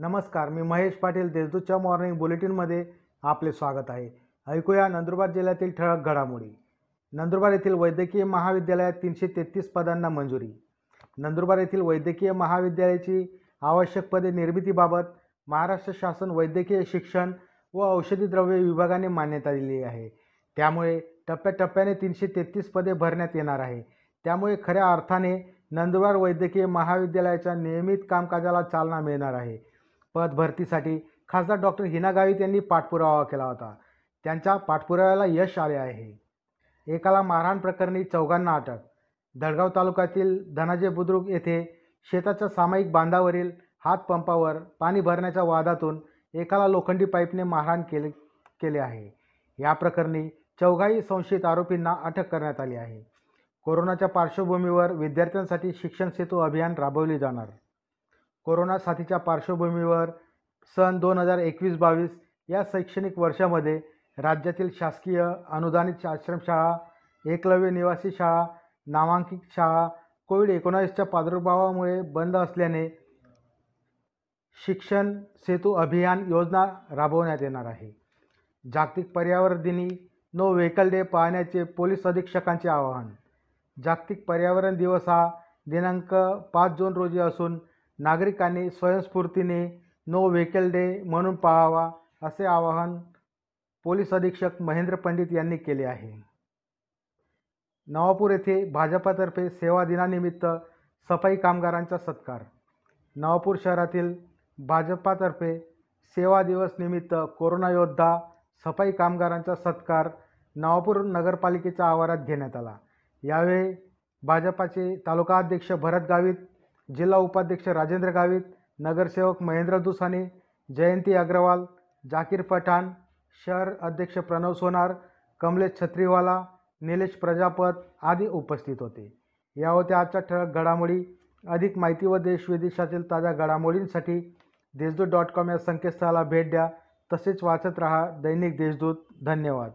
नमस्कार मी महेश पाटील देशदूतच्या मॉर्निंग बुलेटिनमध्ये आपले स्वागत आहे. ऐकूया नंदुरबार जिल्ह्यातील ठळक घडामोडी. नंदुरबार येथील वैद्यकीय महाविद्यालयात तीनशे तेहतीस पदांना मंजुरी. नंदुरबार येथील वैद्यकीय महाविद्यालयाची आवश्यक पदे निर्मितीबाबत महाराष्ट्र शासन वैद्यकीय शिक्षण व औषधी द्रव्य विभागाने मान्यता दिली आहे. त्यामुळे टप्प्याटप्प्याने तीनशे तेहतीस पदे भरण्यात येणार आहे. त्यामुळे खऱ्या अर्थाने नंदुरबार वैद्यकीय महाविद्यालयाच्या नियमित कामकाजाला चालना मिळणार आहे. पद भरतीसाठी खासदार डॉक्टर हिना गावित यांनी पाठपुरावा केला होता. त्यांच्या पाठपुराव्याला यश आले आहे. एकाला मारहाण प्रकरणी चौघांना अटक. धडगाव तालुक्यातील धनाजे बुद्रुक येथे शेताच्या सामायिक बांधावरील हातपंपावर पाणी भरण्याच्या वादातून एकाला लोखंडी पाईपने मारहाण केले केले आहे. या प्रकरणी चौघाही संशयित आरोपींना अटक करण्यात आली आहे. कोरोनाच्या पार्श्वभूमीवर विद्यार्थ्यांसाठी शिक्षण सेतू अभियान राबवले जाणार. कोरोना साथीच्या पार्श्वभूमीवर सन दोन हजार एकवीस बावीस या शैक्षणिक वर्षामध्ये राज्यातील शासकीय अनुदानित आश्रमशाळा एकलव्य निवासी शाळा नामांकित शाळा कोविड एकोणावीसच्या प्रादुर्भावामुळे बंद असल्याने शिक्षण सेतू अभियान योजना राबवण्यात येणार आहे. जागतिक पर्यावरण दिनी नो व्हेकल डे पाळण्याचे पोलीस अधीक्षकांचे आवाहन. जागतिक पर्यावरण दिवस हा दिनांक पाच जून रोजी असून नागरिकांनी स्वयंस्फूर्तीने नो व्हेकल डे म्हणून पाळावा असे आवाहन पोलीस अधीक्षक महेंद्र पंडित यांनी केले आहे. नवापूर येथे भाजपातर्फे सेवा दिनानिमित्त सफाई कामगारांचा सत्कार. नवापूर शहरातील भाजपातर्फे सेवा दिवस निमित्त कोरोना योद्धा सफाई कामगारांचा सत्कार नवापूर नगरपालिकेच्या आवारात घेण्यात आला. यावेळी भाजपाचे तालुका अध्यक्ष भरत गावित जिल्हा उपाध्यक्ष राजेंद्र गावित नगरसेवक महेंद्र दुसाने जयंती अग्रवाल जाकीर पठाण शहर अध्यक्ष प्रणव सोनार कमलेश छत्रीवाला निलेश प्रजापत आदी उपस्थित होते. या होत्या आजच्या ठळक घडामोडी अधिक माहिती व देशविदेशातील ताज्या घडामोडींसाठी देशदूत डॉट कॉम या संकेतस्थळाला भेट द्या. तसेच वाचत रहा दैनिक देशदूत. धन्यवाद.